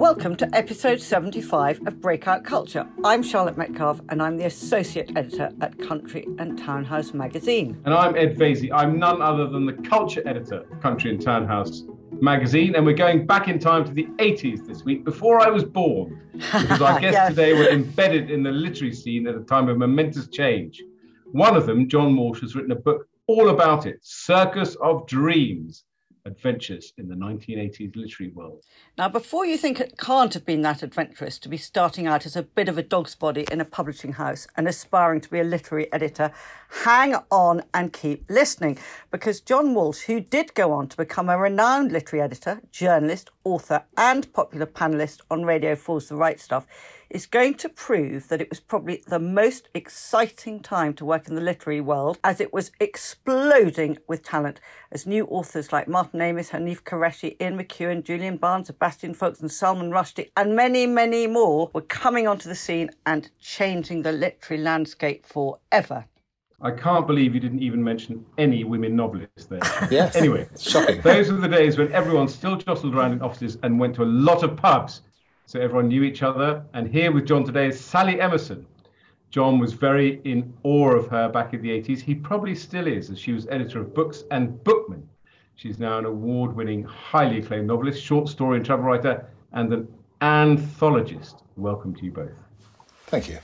Welcome to episode 75 of Breakout Culture. I'm Charlotte Metcalf and I'm the Associate Editor at Country and Townhouse magazine. And I'm Ed Vaizey. I'm none other than the Culture Editor of Country and Townhouse magazine. And we're going back in time to the 80s this week, before I was born. Because our guests yes. today were embedded in the literary scene at a time of momentous change. One of them, John Walsh, has written a book all about it Circus of Dreams adventures in the 1980s literary world. Now, before you think it can't have been that adventurous to be starting out as a bit of a dog's body in a publishing house and aspiring to be a literary editor, hang on and keep listening because John Walsh, who did go on to become a renowned literary editor, journalist, author, and popular panelist on Radio 4's The Write Stuff, is going to prove that it was probably the most exciting time to work in the literary world as it was exploding with talent as new authors like Martin Amis, Hanif Kureishi, Ian McEwan, Julian Barnes, Sebastian Faulks and Salman Rushdie and many, many more were coming onto the scene and changing the literary landscape forever. I can't believe you didn't even mention any women novelists there. yes. Anyway, shocking. Those were the days when everyone still jostled around in offices and went to a lot of pubs so everyone knew each other. And here with John today is Sally Emerson. John was very in awe of her back in the 80s. He probably still is, as she was editor of Books and Bookmen. She's now an award winning, highly acclaimed novelist, short story and travel writer, and an anthologist. Welcome to you both. Thank you.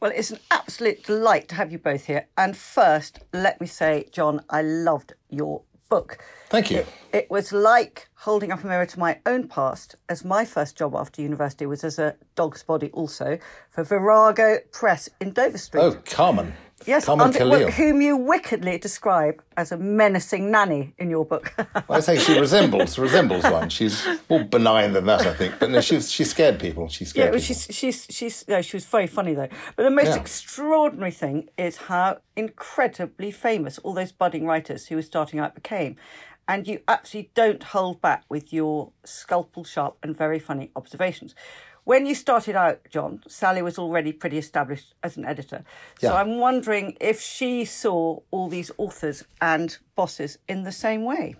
Well, it's an absolute delight to have you both here. And first, let me say, John, I loved your book. Thank you. It, it, was like holding up a mirror to my own past, as my first job after university was as a dog's body also for Virago Press in Dover Street. Oh, Carmen. Yes, Carmen well, whom you wickedly describe as a menacing nanny in your book. well, I say she resembles resembles one. She's more benign than that, I think. But no, she she scared people. She scared yeah, well, people. she's she's she's no, she was very funny though. But the most yeah. extraordinary thing is how incredibly famous all those budding writers who were starting out became. And you absolutely don't hold back with your scalpel sharp and very funny observations. When you started out, John, Sally was already pretty established as an editor. So yeah. I'm wondering if she saw all these authors and bosses in the same way.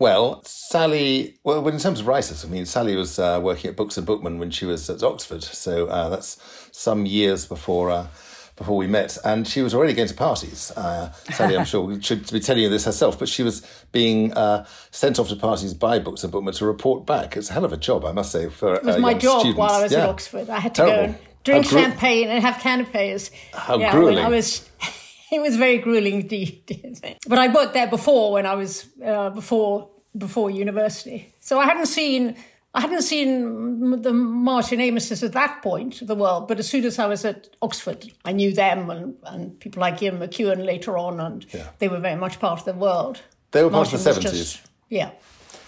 Well, Sally, well, in terms of writers, I mean, Sally was uh, working at Books and Bookmen when she was at Oxford. So uh, that's some years before. Uh, before we met, and she was already going to parties. Uh, Sally, I'm sure, should be telling you this herself, but she was being uh, sent off to parties by Books and Bookmen to report back. It's a hell of a job, I must say. For it was uh, my job students. while I was yeah. at Oxford. I had to Terrible. go and drink gru- champagne and have canapes. How yeah, grueling! I was. it was very grueling indeed. but I worked there before when I was uh, before before university, so I hadn't seen I hadn't seen the Martin Amises at that point of the world, but as soon as I was at Oxford, I knew them and, and people like Ian McEwan later on, and yeah. they were very much part of the world. They were part Martin of the 70s. Just, yeah.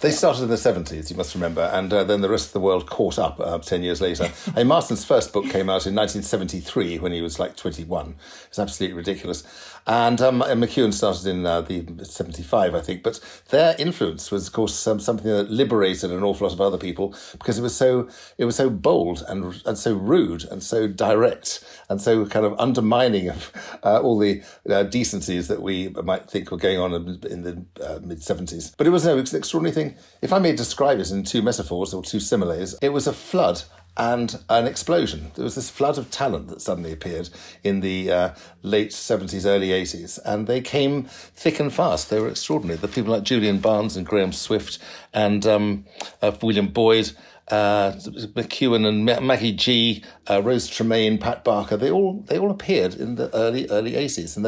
They started in the 70s, you must remember, and uh, then the rest of the world caught up uh, 10 years later. I mean, Martin's first book came out in 1973 when he was like 21. It's absolutely ridiculous. And, um, and McEwan started in uh, the 75, I think. But their influence was, of course, um, something that liberated an awful lot of other people because it was so it was so bold and and so rude and so direct and so kind of undermining of uh, all the uh, decencies that we might think were going on in, the uh, mid 70s. But it was an extraordinary thing. If I may describe it in two metaphors or two similes, it was a flood and an explosion. There was this flood of talent that suddenly appeared in the uh, late 70s, early 80s, and they came thick and fast. They were extraordinary. The people like Julian Barnes and Graham Swift and um, uh, William Boyd. Uh, McEwan and Maggie Gee, uh, Rose Tremain, Pat Barker, they all they all appeared in the early early eighties, and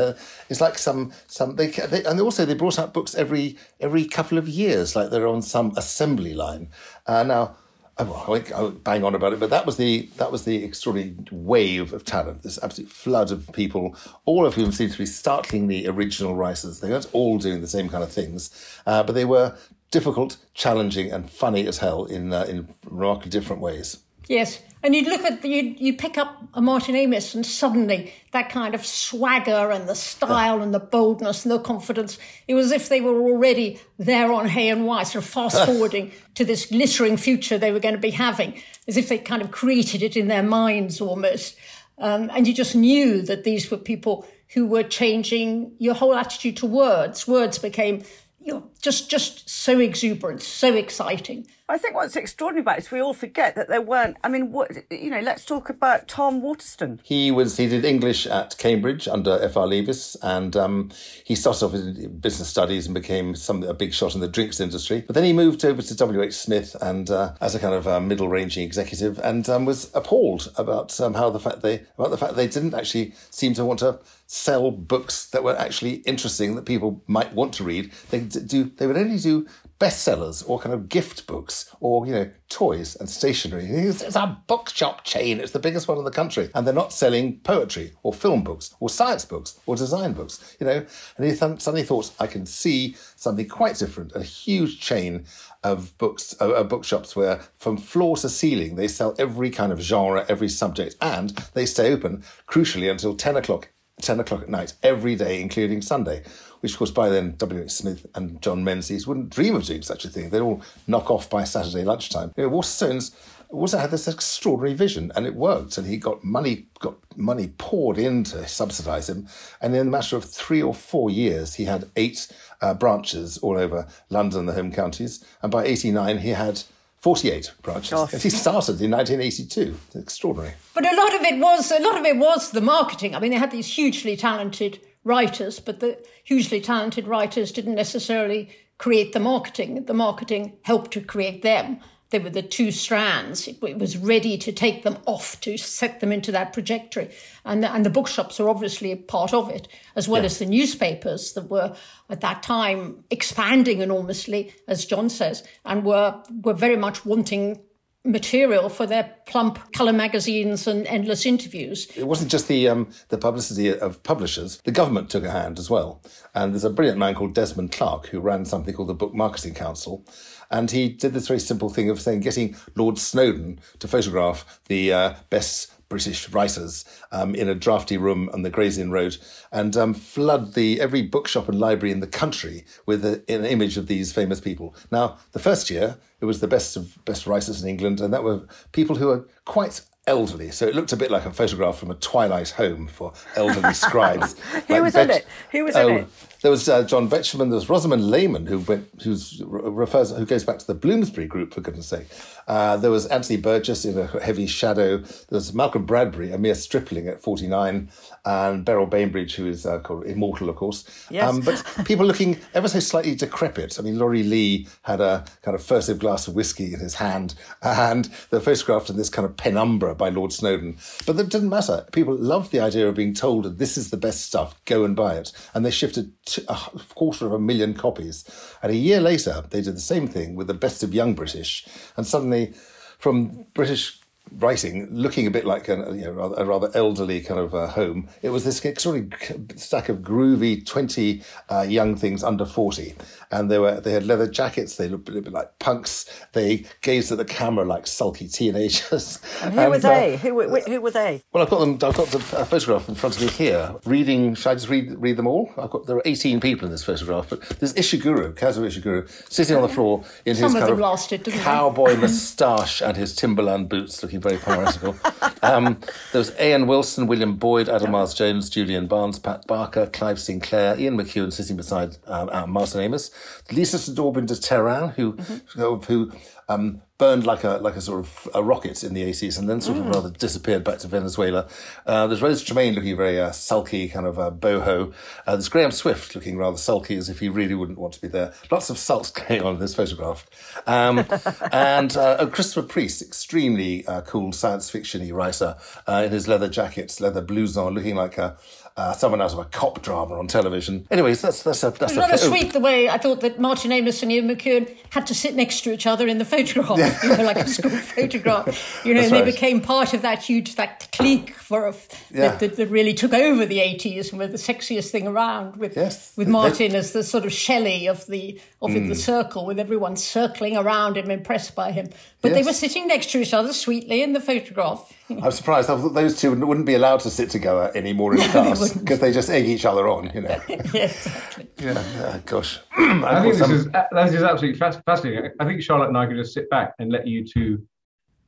it's like some some they, they and also they brought out books every every couple of years, like they're on some assembly line. Uh, now I won't bang on about it, but that was the that was the extraordinary wave of talent. This absolute flood of people, all of whom seemed to be startlingly original writers. They weren't all doing the same kind of things, uh, but they were difficult, challenging, and funny as hell in uh, in remarkably different ways. Yes, and you'd look at you you pick up a Martin Amis, and suddenly that kind of swagger and the style and the boldness and the confidence. It was as if they were already there on Hay-on-Wye, sort of fast forwarding to this glittering future they were going to be having, as if they kind of created it in their minds almost. Um, and you just knew that these were people who were changing your whole attitude to words. Words became you know, just just so exuberant, so exciting. I think what's extraordinary about it is we all forget that there weren't. I mean, what you know? Let's talk about Tom Waterstone. He was he did English at Cambridge under F.R. Leavis, and um, he started off in business studies and became some a big shot in the drinks industry. But then he moved over to W.H. Smith and uh, as a kind of uh, middle-ranging executive, and um, was appalled about um, how the fact they about the fact they didn't actually seem to want to sell books that were actually interesting that people might want to read. They do they would only do bestsellers or kind of gift books or you know toys and stationery. It's, it's a bookshop chain. It's the biggest one in the country, and they're not selling poetry or film books or science books or design books. You know, and he th- suddenly thought, I can see something quite different. A huge chain of books, uh, uh, bookshops where from floor to ceiling they sell every kind of genre, every subject, and they stay open crucially until ten o'clock 10 o'clock at night every day, including Sunday, which, of course, by then W.H. Smith and John Menzies wouldn't dream of doing such a thing. They'd all knock off by Saturday lunchtime. You know, Waterstones also had this extraordinary vision, and it worked. And he got money, got money poured in to subsidise him. And in a matter of three or four years, he had eight uh, branches all over London, the home counties. And by 89, he had 48 branches. He started in 1982. It's extraordinary. But a lot of it was a lot of it was the marketing. I mean, they had these hugely talented writers, but the hugely talented writers didn't necessarily create the marketing. The marketing helped to create them. They were the two strands. It, it, was ready to take them off to set them into that trajectory. And the, and the bookshops are obviously a part of it, as well yeah. as the newspapers that were at that time expanding enormously, as John says, and were, were very much wanting material for their plump colour magazines and endless interviews. It wasn't just the um, the publicity of publishers; the government took a hand as well. And there's a brilliant man called Desmond Clark who ran something called the Book Marketing Council, and he did this very simple thing of saying getting Lord Snowdon to photograph the uh, best British writers um, in a drafty room on the Gray's Inn Road and um, flood the every bookshop and library in the country with a, an image of these famous people. Now, the first year it was the best of best writers in England, and that were people who were quite elderly. So it looked a bit like a photograph from a twilight home for elderly scribes. Who like was in it? Who was oh, in it? There was uh, John Betjeman. There was Rosamond Lehmann, who went, who's refers, who goes back to the Bloomsbury Group for goodness' sake. Uh, there was Anthony Burgess in a heavy shadow. There was Malcolm Bradbury, a mere stripling at forty nine, and Beryl Bainbridge, who is uh, called immortal, of course. Yes. Um, but people looking ever so slightly decrepit. I mean, Laurie Lee had a kind of furtive glass of whiskey in his hand, and they're photographed in this kind of penumbra by Lord Snowdon. But that didn't matter. People loved the idea of being told that this is the best stuff. Go and buy it, and they shifted a quarter of a million copies. And a year later, they did the same thing with the best of young British. And suddenly, from British writing, looking a bit like a, you know, a rather elderly kind of uh, home. It was this sort of stack of groovy twenty uh, young things under forty, and they were they had leather jackets. They looked a little bit like punks. They gazed at the camera like sulky teenagers. And who and, were they? Uh, who, who were they? Well, I've got them. I've got the photograph in front of me here. Reading, should I just read read them all? I've got there are eighteen people in this photograph, but there's Ishiguro, Kazuo Ishiguro, sitting on the floor in Some his kind of lasted, cowboy moustache and his Timberland boots, looking very poetical. um, there was A.N. Wilson, William Boyd, Adam Mars-Jones, Julian Barnes, Pat Barker, Clive Sinclair, Ian McEwan sitting beside um, uh, Martin Amis, Lisa St Aubin de Terán, who, mm-hmm. who um, burned like a like a sort of a rocket in the 80s and then sort mm. of rather disappeared back to Venezuela. Uh, there's Rose Tremain looking very uh, sulky, kind of uh, boho. Uh, there's Graham Swift looking rather sulky as if he really wouldn't want to be there. Lots of sulks going on in this photograph. Um, and uh, Christopher Priest, extremely uh, cool science fiction writer uh, in his leather jackets, leather blouson, looking like a uh, someone out of a cop drama on television. Anyways, that's that's a that's a, rather sweet the way I thought that Martin Amis and Ian McEwan had to sit next to each other in the photograph, yeah. you know, like a school photograph. You know, they right. became part of that huge that clique for yeah. that, that, that, really took over the eighties and were the sexiest thing around. With yes. with Martin as the sort of Shelley of the of mm. the circle, with everyone circling around him, impressed by him. But yes. they were sitting next to each other sweetly in the photograph. I'm surprised. I thought those two wouldn't be allowed to sit together anymore in class because they, they, just egg each other on, you know. yeah, exactly. Yeah, uh, gosh. I think this is, this is absolutely fascinating. I think Charlotte and I could just sit back and let you two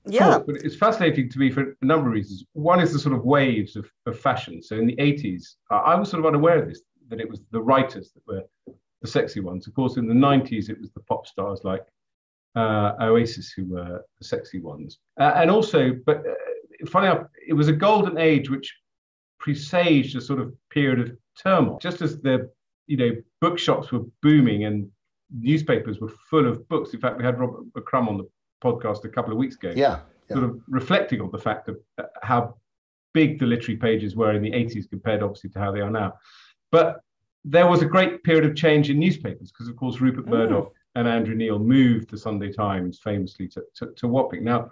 yeah. talk. But it's fascinating to me for a number of reasons. One is the sort of waves of, of fashion. So in the 80s, I was sort of unaware of this, that it was the writers that were the sexy ones. Of course, in the 90s, it was the pop stars like uh, Oasis who were the sexy ones. Uh, and also, but uh, funny enough, it was a golden age which presaged a sort of period of turmoil. Just as the you know bookshops were booming and newspapers were full of books. In fact, we had Robert McCrum on the podcast a couple of weeks ago. Yeah. yeah. Sort of reflecting on the fact of uh, how big the literary pages were in the 80s compared obviously to how they are now. But there was a great period of change in newspapers because, of course, Rupert mm. Murdoch and Andrew Neil moved the Sunday Times famously to, to, to Wapping. Now,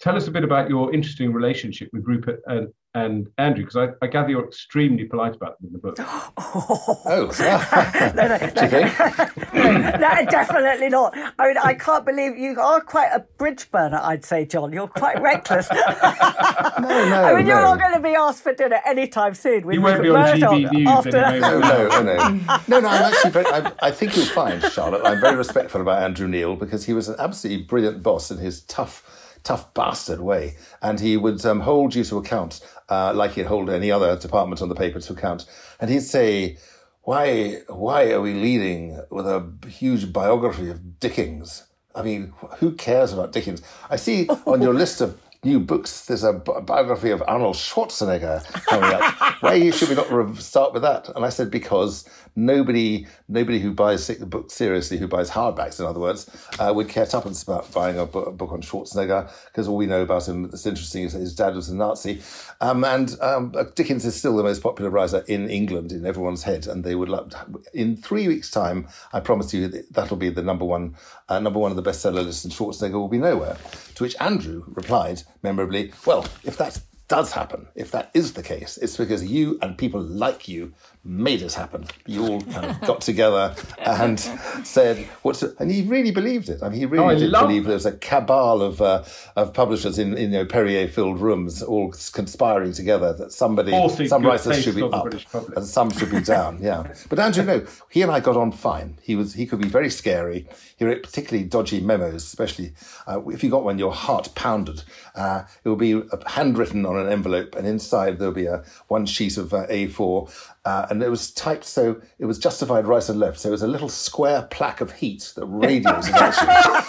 tell us a bit about your interesting relationship with Rupert and, and Andrew, because I, I, gather you're extremely polite about them in the book. oh, no, no, no, no, definitely not. I mean, I can't believe you are quite a bridge burner, I'd say, John. You're quite reckless. no, no. I mean, you're not going to be asked for dinner anytime soon. With you won't be on GB News after... Oh, no, oh, no, no, no. No, no, I'm actually very, I, I think you'll find, Charlotte, I'm very respectful about Andrew Neil because he was an absolutely brilliant boss in his tough tough bastard way. And he would um, hold you to account, uh, like he'd hold any other department on the paper to account. And he'd say, why, why are we leading with a huge biography of Dickens? I mean, who cares about Dickens? I see on your list of new books. There's a biography of Arnold Schwarzenegger coming up. Why should we not start with that? And I said because nobody, nobody who buys the book seriously, who buys hardbacks, in other words, uh, would care tuppence about buying a book, a book on Schwarzenegger because all we know about him that's interesting is that his dad was a Nazi. Um, and um, Dickens is still the most popular writer in England in everyone's head, and they would love. In three weeks' time, I promise you that that'll be the number one, uh, number one of the bestseller lists, and Schwarzenegger will be nowhere. To which Andrew replied memorably, "Well, if that does happen, if that is the case, it's because you and people like you made it happen. You all kind of got together and said, "What's?" It? And he really believed it. I mean, he really oh, did believe there was a cabal of uh, of publishers in, in you know Perrier-filled rooms, all conspiring together that somebody, some writers should be up and some should be down. Yeah, but Andrew, no, he and I got on fine. He was he could be very scary. He wrote particularly dodgy memos, especially uh, if you got one, your heart pounded. Uh, it will be handwritten on an envelope, and inside there'll be a one sheet of uh, A4 uh, and it was typed so it was justified right and left. So it was a little square plaque of heat that radiated at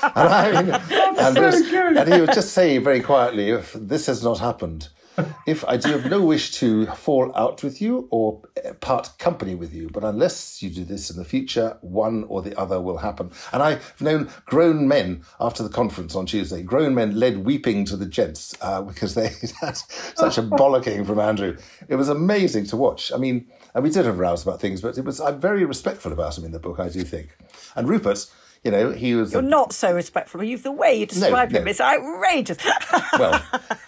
And, I, and, and, he would just say very quietly, if this has not happened, if I do have no wish to fall out with you or part company with you, but unless you do this in the future, one or the other will happen. And I've known grown men after the conference on Tuesday, grown men led weeping to the gents uh, because they had such a bollocking from Andrew. It was amazing to watch. I mean, and we did have rows about things, but it was I'm very respectful about him in the book, I do think. And Rupert, you know, he was. You're a, not so respectful. You've the way you describe no, him no. is outrageous. well,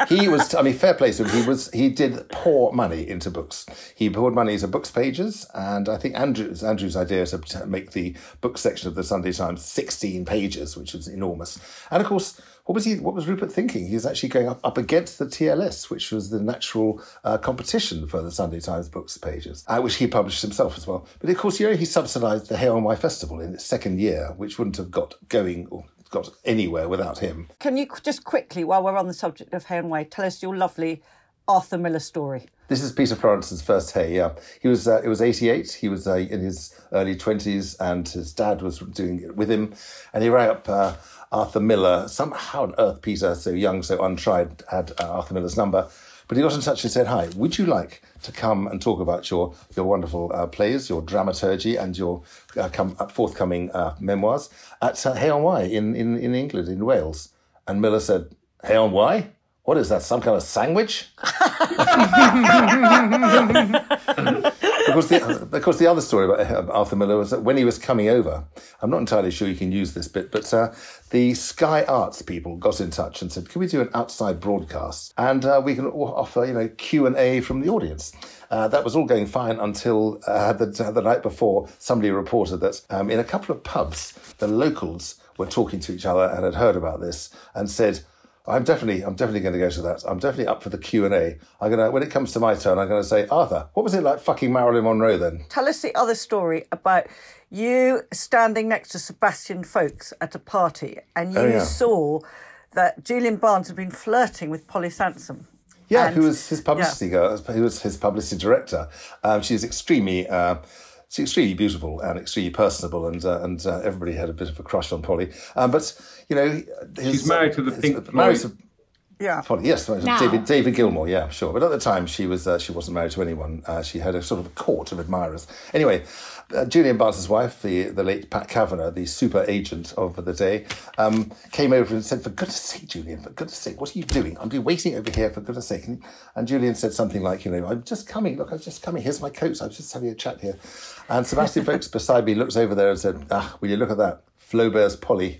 he was. I mean, fair play to him. He was. He did pour money into books. He poured money into books pages, and I think Andrew's Andrew's idea to make the book section of the Sunday Times 16 pages, which was enormous. And of course, what was he? What was Rupert thinking? He was actually going up, up against the TLS, which was the natural uh, competition for the Sunday Times books pages, uh, which he published himself as well. But of course, you know, he subsidised the Hay-on-Wye Festival in its second year, which wouldn't have got going or got anywhere without him. Can you just quickly, while we're on the subject of Hay-on-Wye, tell us your lovely Arthur Miller story? This is Peter Florence's first hay. Yeah, he was. Uh, it was '88. He was uh, in his early twenties, and his dad was doing it with him, and he rang up uh, Arthur Miller. Somehow on earth, Peter, so young, so untried, had uh, Arthur Miller's number. But he got in touch and said, Hi, would you like to come and talk about your, your wonderful uh, plays, your dramaturgy, and your uh, come, uh, forthcoming uh, memoirs at uh, Hay-on-Wye in, in, in England, in Wales? And Miller said, Hay-on-Wye? What is that, some kind of sandwich? because the, of course, the other story about Arthur Miller was that when he was coming over, I'm not entirely sure you can use this bit, but uh, the Sky Arts people got in touch and said, "Can we do an outside broadcast and uh, we can offer, you know, Q and A from the audience?" Uh, that was all going fine until uh, the, the night before somebody reported that um, in a couple of pubs, the locals were talking to each other and had heard about this and said I'm definitely, I'm definitely going to go to that. I'm definitely up for the Q and A. I'm gonna, when it comes to my turn, I'm going to say, Arthur, what was it like fucking Marilyn Monroe then? Tell us the other story about you standing next to Sebastian Faulks at a party, and you oh, yeah. saw that Julian Barnes had been flirting with Polly Samson. Yeah, and, who was his publicity yeah. girl, who was his publicity director. Um, she was extremely. Uh, she's extremely beautiful and extremely personable, and uh, and uh, everybody had a bit of a crush on Polly. Um, but you know, his, She's married to the his- Pink married Floyd. to- Yeah. Polly, yes, Now. David David Gilmour, yeah, sure. But at the time, she was uh, she wasn't married to anyone. Uh, she had a sort of a court of admirers. Anyway, uh, Julian Barnes's wife, the the late Pat Kavanagh, the super agent of the day, um, came over and said, "For goodness sake, Julian, for goodness sake, what are you doing? I'm been waiting over here for goodness sake." And, and Julian said something like, "You know, I'm just coming. Look, I'm just coming. Here's my coat. So I'm just having a chat here." And Sebastian Faulks beside me looks over there and said, "Ah, will you look at that?" Flaubert's Polly.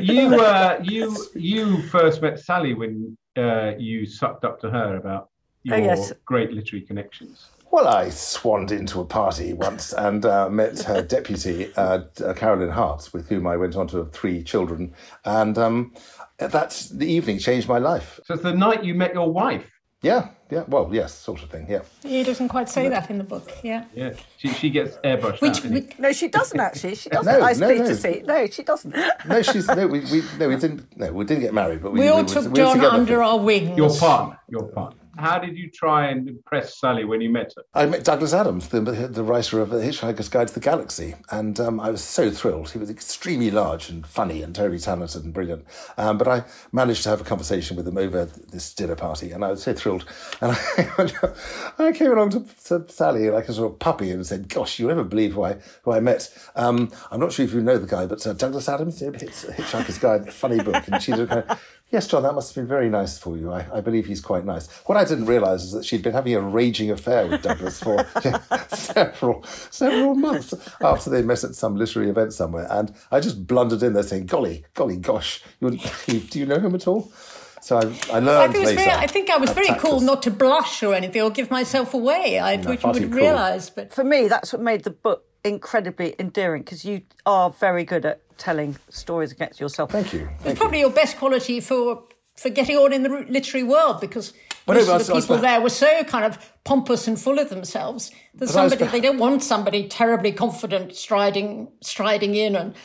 You, uh, you, you first met Sally when uh, you sucked up to her about your Oh, yes. great literary connections. Well, I swanned into a party once and uh, met her deputy, uh, uh, Carolyn Hart, with whom I went on to have three children. And um, that's the evening changed my life. So it's the night you met your wife. Yeah, yeah. Well, yes, sort of thing. Yeah. He doesn't quite say that in the book. Yeah. Yeah, she, she gets airbrushed Which, out. innit? No, she doesn't actually. She doesn't. No, I no, speak no. to see. No, she doesn't. No, she's no. We, we no, we didn't. No, we didn't get married, but we, we all were- took we were John together under our wings. Your partner, your partner. How did you try and impress Sally when you met her? I met Douglas Adams, the, the writer of The Hitchhiker's Guide to the Galaxy, and um, I was so thrilled. He was extremely large and funny and terribly talented and brilliant. Um, but I managed to have a conversation with him over this dinner party, and I was so thrilled. And I, I came along to, to Sally like a sort of puppy and said, "Gosh, you'll never believe who I who I met. Um, I'm not sure if you know the guy, but uh, Douglas Adams, Hitchhiker's Guide, funny book." And she did kind of, Yes, John, that must have been very nice for you. I, I believe he's quite nice. What I didn't realise is that she'd been having a raging affair with Douglas for several several months after they met at some literary event somewhere. And I just blundered in there saying, "Golly, golly, gosh, you, you, do you know him at all?" So I, I learned I think, later. very, I think I was very cool not to blush or anything or give myself away, I, which you far too would cool. realise. But For me, that's what made the book incredibly endearing because you are very good at telling stories against yourself. Thank you. it's Thank you. probably your best quality for for getting on in the literary world because Well, no, most but of the people there were so kind of pompous and full of themselves that But somebody they don't want somebody terribly confident striding striding in and But I was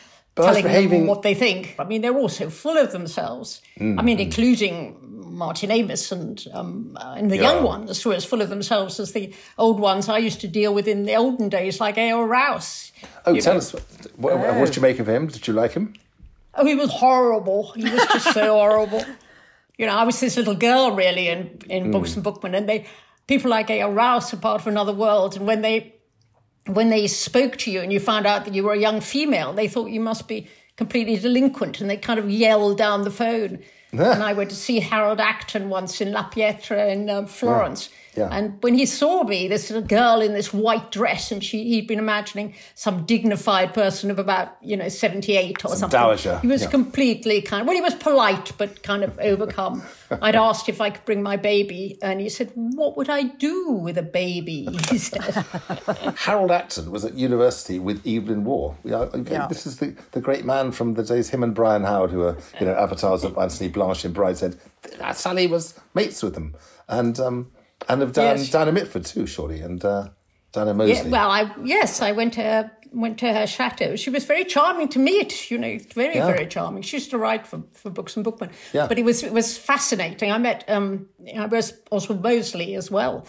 telling behaving- them what they think. I mean, they're all so full of themselves. I Mm-hmm. mean, including Martin Amis and um, uh, and the Yeah. young ones who are as full of themselves as the old ones I used to deal with in the olden days, like A.O. Rowse. Oh, tell us, what, what did you make of him? Did you like him? Oh, he was horrible. He was just so horrible. You know, I was this little girl really in, in Books and Bookmen, and they people like A.L. Rowse are part of another world. And when they when they spoke to you and you found out that you were a young female, they thought you must be completely delinquent, and they kind of yelled down the phone. and I went to see Harold Acton once in La Pietra in um, Florence. Yeah. And when he saw me, this little girl in this white dress, and she he'd been imagining some dignified person of about you know seventy eight or something. dowager, He was yeah. completely kind. Well, he was polite, but kind of overcome. I'd asked if I could bring my baby, and he said, "What would I do with a baby?" He said. Harold Acton was at university with Evelyn Waugh. Yeah, Yeah. This is the, the great man from the days, him and Brian Howard, who are you know avatars of Anthony Blanche in Brideshead. Sally was mates with them, and um, and of Dan, Yes. Diana Mitford too, surely, and uh, Diana Yeah, well, I yes, I went to her, went to her chateau. She was very charming to meet. You know, very Yeah. very charming. She used to write for, for Books and Bookmen. Yeah. But it was it was fascinating. I met um, I was Oswald Mosley as well.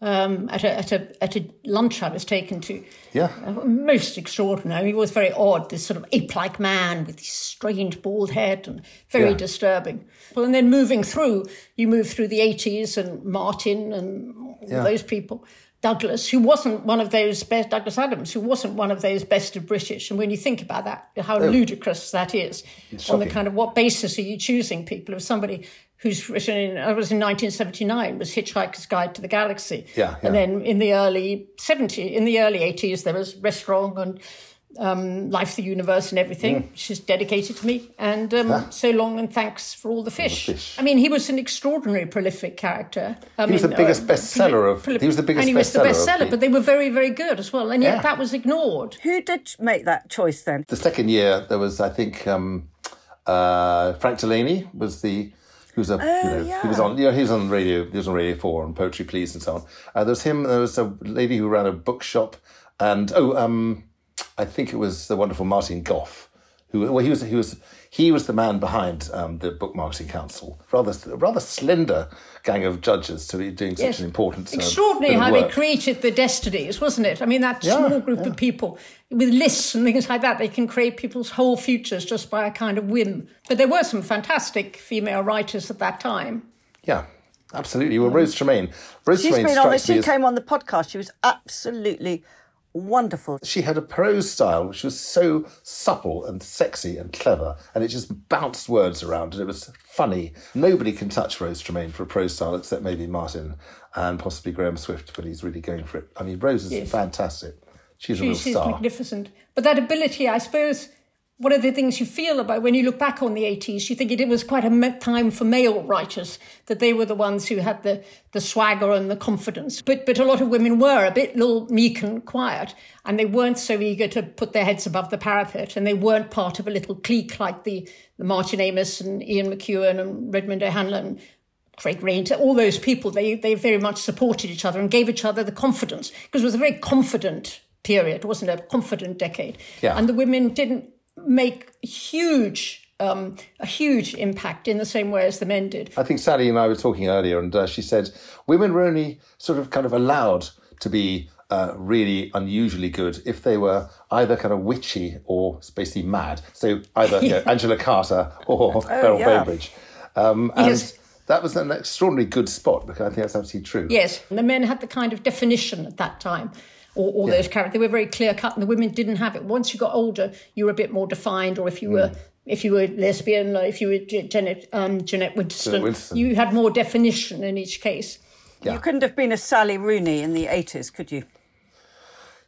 Um, at a at a at a lunch I was taken to. yeah, Most extraordinary. He was very odd, this sort of ape-like man with this strange bald head and very Yeah. disturbing. Well, and then moving through, you move through the 80s and Martin and all Yeah. those people. Douglas, who wasn't one of those best, Douglas Adams, who wasn't one of those best of British. And when you think about that, how oh. ludicrous that is, on the kind of what basis are you choosing people? of somebody who's written in, I was in 1979, was Hitchhiker's Guide to the Galaxy. Yeah, And then in the early 70s, in the early 80s, there was Restaurant and um, Life, the Universe, and everything, which is dedicated to me. And um, so long and thanks for all the fish. fish. I mean, he was an extraordinary prolific character. I He was mean, the biggest uh, bestseller of- proli- he was the biggest and he was the bestseller of bestseller, the- but they were very, very good as well. And yet Yeah. that was ignored. Who did make that choice then? the second year there was, I think, um, uh, Frank Delaney was the. Who was a, you know, he was on, you know, he was on radio, he was on Radio 4 on Poetry Please and so on. Uh, there was him, there was a lady who ran a bookshop, and, oh, um, I think it was the wonderful Martin Goff, who well he was he was he was the man behind um, the book marketing council. Rather rather slender gang of judges to be doing such Yes. an important uh, Extraordinary bit of how they created the destinies, wasn't it? I mean, that Yeah, small group of people with lists and things like that, they can create people's whole futures just by a kind of whim. But there were some fantastic female writers at that time. Yeah, absolutely. Well, Rose Tremain. Rose She's Tremain been on. She as came on the podcast. She was absolutely wonderful. she had a prose style which was so supple and sexy and clever, and it just bounced words around, and it was funny. Nobody can touch Rose Tremain for a prose style except maybe Martin and possibly Graham Swift, but he's really going for it. I mean, Rose is fantastic. She's a real she's star. magnificent. But that ability, I suppose, one of the things you feel about when you look back on the 80s, you think it was quite a time for male writers, that they were the ones who had the, the swagger and the confidence. But, but a lot of women were a bit little meek and quiet, and they weren't so eager to put their heads above the parapet, and they weren't part of a little clique like the, the Martin Amis and Ian McEwan and Redmond O'Hanlon. Craig Rains, all those people, they, they very much supported each other and gave each other the confidence because it was a very confident period, It wasn't it? A confident decade. Yeah. And the women didn't make huge, um, a huge impact in the same way as the men did. I think Sally and I were talking earlier, and uh, she said women were only sort of kind of allowed to be uh, really unusually good if they were either kind of witchy or basically mad. So either you know, Angela Carter or Beryl yeah. Bainbridge. Um, and Yes. that was an extraordinarily good spot because I think that's absolutely true. Yes, and the men had the kind of definition at that time. All, all those characters, they were very clear cut, and the women didn't have it. Once you got older, you were a bit more defined, or if you were if you were lesbian, like if you were Je- Janet um, Jeanette Winston, Winston. you had more definition in each case. You couldn't have been a Sally Rooney in the 80s, could you?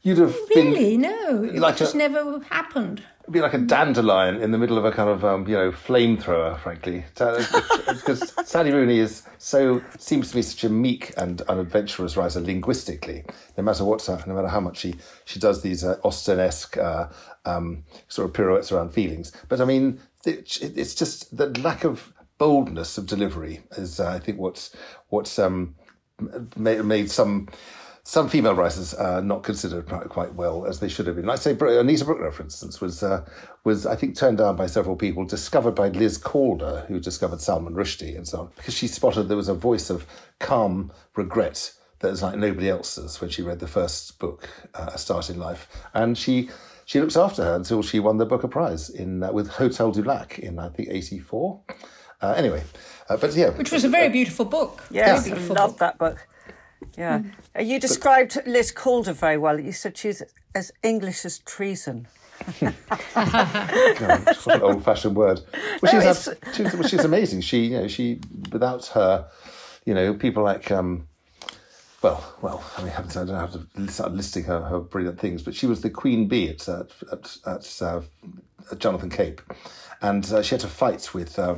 You'd have been Really, no, it just a- never happened. Be like a dandelion in the middle of a kind of um, you know flamethrower, frankly. Because Sally Rooney is so seems to be such a meek and unadventurous writer linguistically. No matter what, uh, no matter how much she she does these uh, Austen-esque uh, um, sort of pirouettes around feelings. But I mean, it, it's just the lack of boldness of delivery is, uh, I think, what's what's um, made, made some some female writers are not considered quite, quite well as they should have been. I'd say Br- Anita Brookner, for instance, was uh, was I think turned down by several people, discovered by Liz Calder, who discovered Salman Rushdie and so on, because she spotted there was a voice of calm regret that was like nobody else's when she read the first book, uh, A Start in Life, and she. She looked after her until she won the Booker Prize in uh, with Hotel du Lac in I think '84. Uh, anyway, uh, but yeah, Which was a very beautiful book. Yes, very I beautiful love book. that book. Yeah. Uh, You described Liz Calder very well. You said she's as English as treason. It's an old-fashioned word. Well, she's, No, ab- she's, well, she's amazing. She, you know, she without her, you know, people like, um, well, well, I mean, I haven't- I don't know how to start listing her, her brilliant things, but she was the queen bee at at, at, at, uh, at Jonathan Cape, and uh, she had to fight with. Uh,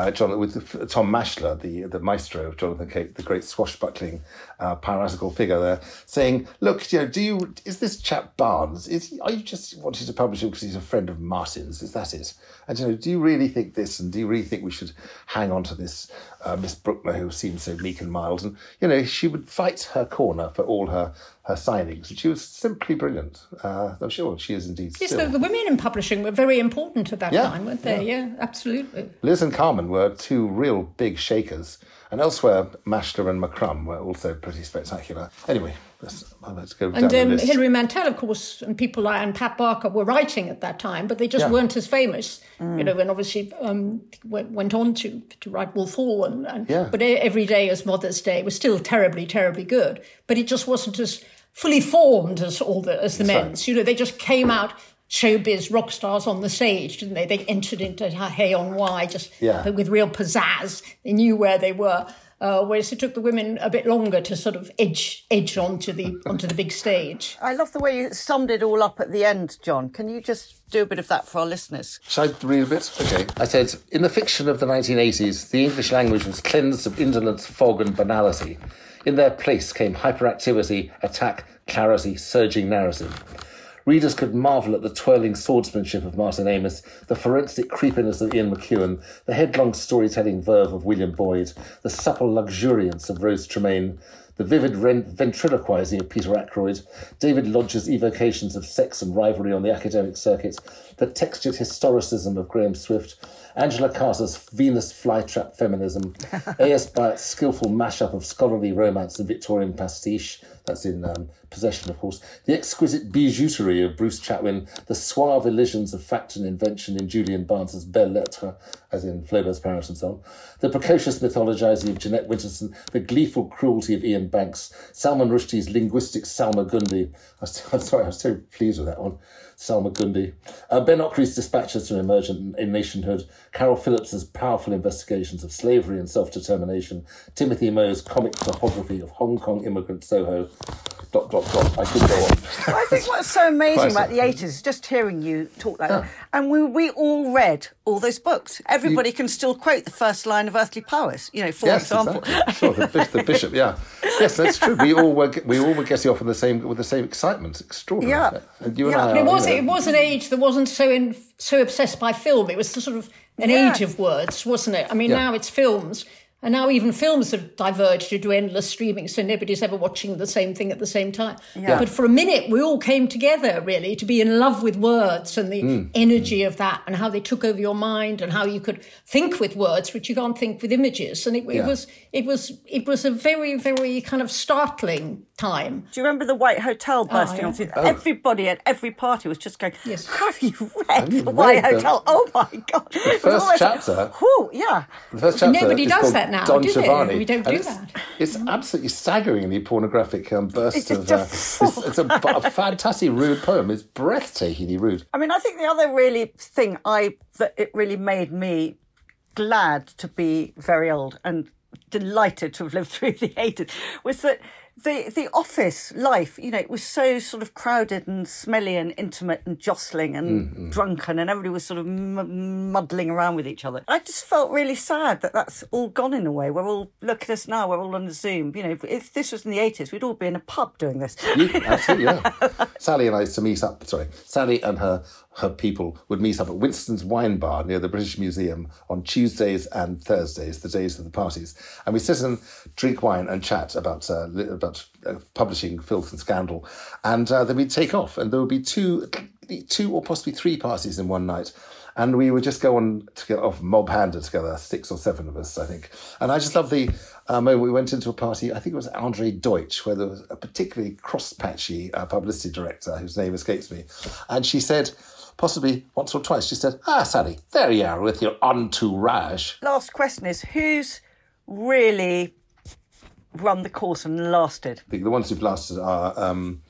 uh, John, with Tom Maschler, the the maestro of Jonathan Cape, the great swashbuckling, uh, piratical figure there, saying, "Look, you know, do you is this chap Barnes? Is he, are you just wanting to publish him because he's a friend of Martin's? Is that it? And you know, do you really think this? And do you really think we should hang on to this uh, Miss Brookner who seems so meek and mild? And you know, she would fight her corner for all her her signings, and she was simply brilliant. Uh, I'm sure she is indeed Yes, still. the, the women in publishing were very important at that Yeah, time, weren't they? Yeah, absolutely. Liz and Carmen were two real big shakers, and elsewhere, Maschler and McCrum were also pretty spectacular. Anyway, let's, let's go down And the um, list. Hilary Mantel, of course, and people like and Pat Barker were writing at that time, but they just Yeah. weren't as famous, you know. And obviously um, went, went on to to write Wolf Hall, and, and Yeah. but every day as Mother's Day was still terribly, terribly good. But it just wasn't as fully formed as all the as the That's right. men's. You know, they just came out showbiz rock stars on the stage, didn't they? They entered into Hay-on-Wye just Yeah. with real pizzazz. They knew where they were. Uh, whereas it took the women a bit longer to sort of edge edge onto the onto the big stage. I love the way you summed it all up at the end, John. Can you just do a bit of that for our listeners? Shall I read a bit? Okay. I said, in the fiction of the 1980s, the English language was cleansed of indolence, fog, and banality. In their place came hyperactivity, attack, clarity, surging narrative. Readers could marvel at the twirling swordsmanship of Martin Amis, the forensic creepiness of Ian McEwan, the headlong storytelling verve of William Boyd, the supple luxuriance of Rose Tremain, the vivid ventriloquizing of Peter Ackroyd, David Lodge's evocations of sex and rivalry on the academic circuit, the textured historicism of Graham Swift, Angela Carter's Venus flytrap feminism, A.S. Byatt's skillful mashup of scholarly romance and Victorian pastiche, that's in um, Possession, of course, the exquisite bijouterie of Bruce Chatwin, the suave elisions of fact and invention in Julian Barnes's Belles Lettres, as in Flaubert's Paris and so on, the precocious mythologizing of Jeanette Winterson, the gleeful cruelty of Iain Banks, Salman Rushdie's linguistic Salmagundi. I was, I'm sorry, I was so pleased with that one. Salmagundi. Uh, ben Okri's dispatches to an emergent in nationhood, Caryl Phillips's powerful investigations of slavery and self-determination, Timothy Mo's comic topography of Hong Kong immigrant Soho, dot, dot, dot. I could go on. I think what's so amazing about the 80s is just hearing you talk like yeah. that. And we, we all read all those books. Everybody you, can still quote the first line of Earthly Powers, you know, for yes, example. Exactly. Sure, the, the, bishop, yeah. Yes, that's true. We all were we all were getting off in the same with the same excitement. Extraordinary. Yeah. And you yeah. and I it was you know, it um, was an age that wasn't so in, so obsessed by film. It was sort of an yeah. age of words, wasn't it? I mean, yeah. now it's films and now even films have diverged into endless streaming, so nobody's ever watching the same thing at the same time. Yeah. But for a minute, we all came together really to be in love with words and the mm. energy mm. of that, and how they took over your mind, and how you could think with words, which you can't think with images. And it, yeah. it was it was it was a very very kind of startling time. Do you remember the White Hotel oh, bursting oh, yeah. on? Oh. Everybody at every party was just going, yes. "Have you read have you the read White the... Hotel? Oh my god!" The first chapter. Whew, yeah. The first chapter. Nobody does that now, Don do Giovanni. We don't do it's, that. It's absolutely staggeringly pornographic um, burst of. Uh, it's, it's a, a fantastic rude poem. It's breathtakingly rude. I mean, I think the other really thing I that it really made me glad to be very old and delighted to have lived through the 80s was that the the office life, you know, it was so sort of crowded and smelly and intimate and jostling and mm-hmm. drunken, and everybody was sort of m- muddling around with each other. I just felt really sad that that's all gone in a way. We're all look at us now. We're all on the Zoom. You know, if this was in the eighties, we'd all be in a pub doing this. Yeah, absolutely, yeah. Sally and I used to meet up. Sorry, Sally and her her people would meet up at Winston's Wine Bar near the British Museum on Tuesdays and Thursdays, the days of the parties, and we sit and drink wine and chat about uh, about uh, publishing filth and scandal, and uh, then we'd take off, and there would be two, two or possibly three parties in one night. And we would just go on to get off mob handed together, six or seven of us, I think. And I just love the uh, moment we went into a party, I think it was Andre Deutsch, where there was a particularly cross patchy uh, publicity director whose name escapes me. And she said, possibly once or twice, she said, Ah, Sally, there you are with your entourage. Last question is who's really run the course and lasted? The, the ones who've lasted are um,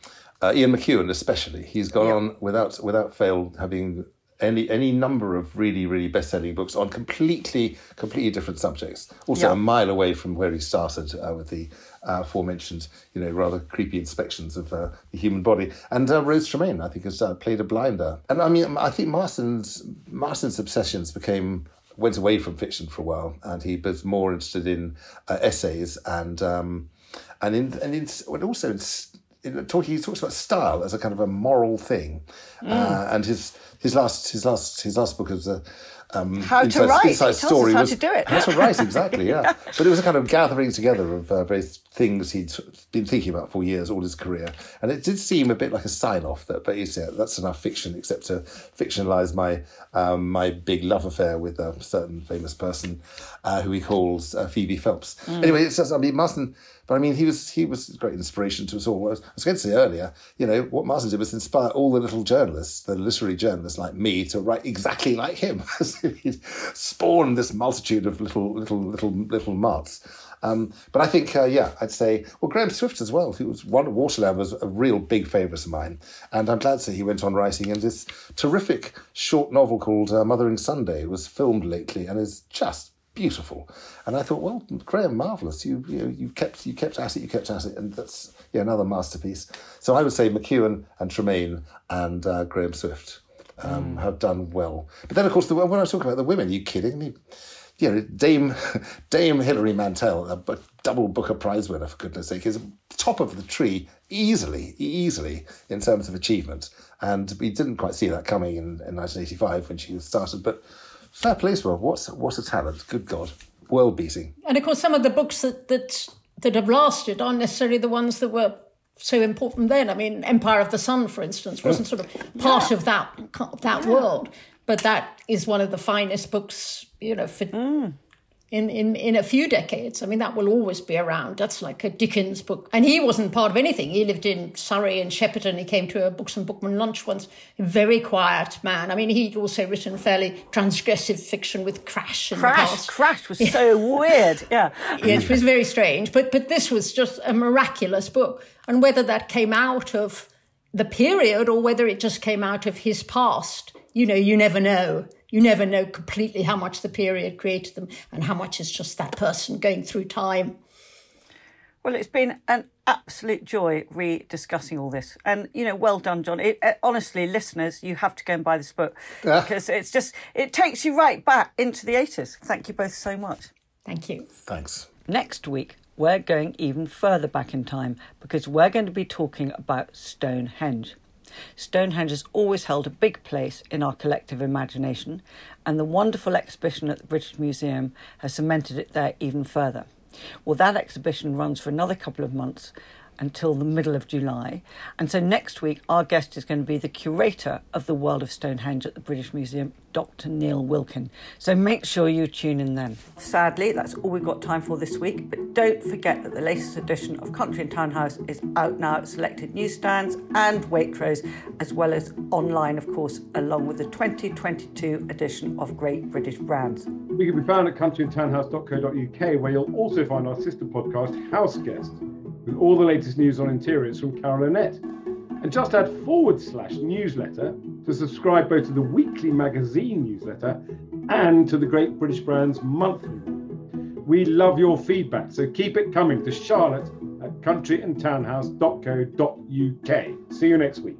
uh, Ian McEwan, especially. He's gone yep. on without without fail, having any any number of really really best selling books on completely completely different subjects. Also, yep. a mile away from where he started uh, with the uh, aforementioned, you know, rather creepy inspections of uh, the human body. And uh, Rose Tremain I think, has uh, played a blinder. And I mean, I think Marston's Marston's obsessions became went away from fiction for a while, and he was more interested in uh, essays and um, and in and in, and also in talking. He talks about style as a kind of a moral thing, mm. uh, and his his last his last his last book was a um, how inside, to write. Inside story how was, to do it. How to write, exactly, yeah. But it was a kind of gathering together of uh, various things he'd been thinking about for years, all his career. And it did seem a bit like a sign off that, but yeah, that's enough fiction, except to fictionalize my um, my big love affair with a certain famous person uh, who he calls uh, Phoebe Phelps. Mm. Anyway, it's just, I mean, Marston but I mean, he was he was a great inspiration to us all. I was, I was going to say earlier, you know, what Marston did was inspire all the little journalists, the literary journalists like me, to write exactly like him. he spawned this multitude of little little little little marts. Um, but I think, uh, yeah, I'd say, well, Graham Swift as well, who was one, Waterland was a real big favourite of mine. And I'm glad to say he went on writing. And this terrific short novel called uh, Mothering Sunday was filmed lately and is just beautiful. And I thought, well, Graham, marvelous. You you, you kept you kept at it, you kept at it, and that's yeah another masterpiece. So I would say McEwan and Tremain and uh, Graham Swift um, mm. have done well. But then, of course, the, when I was talking about the women, are you kidding me? You know, Dame Dame Hilary Mantel, a, a double Booker Prize winner for goodness' sake, is top of the tree easily, easily in terms of achievement. And we didn't quite see that coming in, in 1985 when she started, but fair play to her. What's what a talent! Good God, world beating. And of course, some of the books that that that have lasted aren't necessarily the ones that were so important then. I mean, Empire of the Sun, for instance, wasn't sort of part yeah. of that that yeah. world, but that is one of the finest books, you know, for mm in, in, in a few decades. I mean, that will always be around. That's like a Dickens book. And he wasn't part of anything. He lived in Surrey and Shepperton. He came to a Books and Bookmen lunch once. A very quiet man. I mean, he'd also written fairly transgressive fiction with Crash. Crash, Crash was so weird. Yeah. yeah, it was very strange. But, but this was just a miraculous book. And whether that came out of the period or whether it just came out of his past, you know, you never know you never know completely how much the period created them and how much is just that person going through time. Well, it's been an absolute joy re-discussing all this, and you know, well done, John. It, uh, honestly, listeners, you have to go and buy this book yeah. because it's just it takes you right back into the eighties. Thank you both so much. Thank you. Thanks. Next week, we're going even further back in time because we're going to be talking about Stonehenge. Stonehenge has always held a big place in our collective imagination, and the wonderful exhibition at the British Museum has cemented it there even further. Well, that exhibition runs for another couple of months, until the middle of July. And so next week, our guest is going to be the curator of the World of Stonehenge at the British Museum, Dr. Neil Wilkin. So make sure you tune in then. Sadly, that's all we've got time for this week, but don't forget that the latest edition of Country and Townhouse is out now at selected newsstands and Waitrose, as well as online, of course, along with the 2022 edition of Great British Brands. We can be found at countryandtownhouse.co.uk, where you'll also find our sister podcast, House Guest all the latest news on interiors from Carol Annette. And just add forward slash newsletter to subscribe both to the weekly magazine newsletter and to the Great British Brands monthly. We love your feedback, so keep it coming to Charlotte at countryandtownhouse.co.uk. See you next week.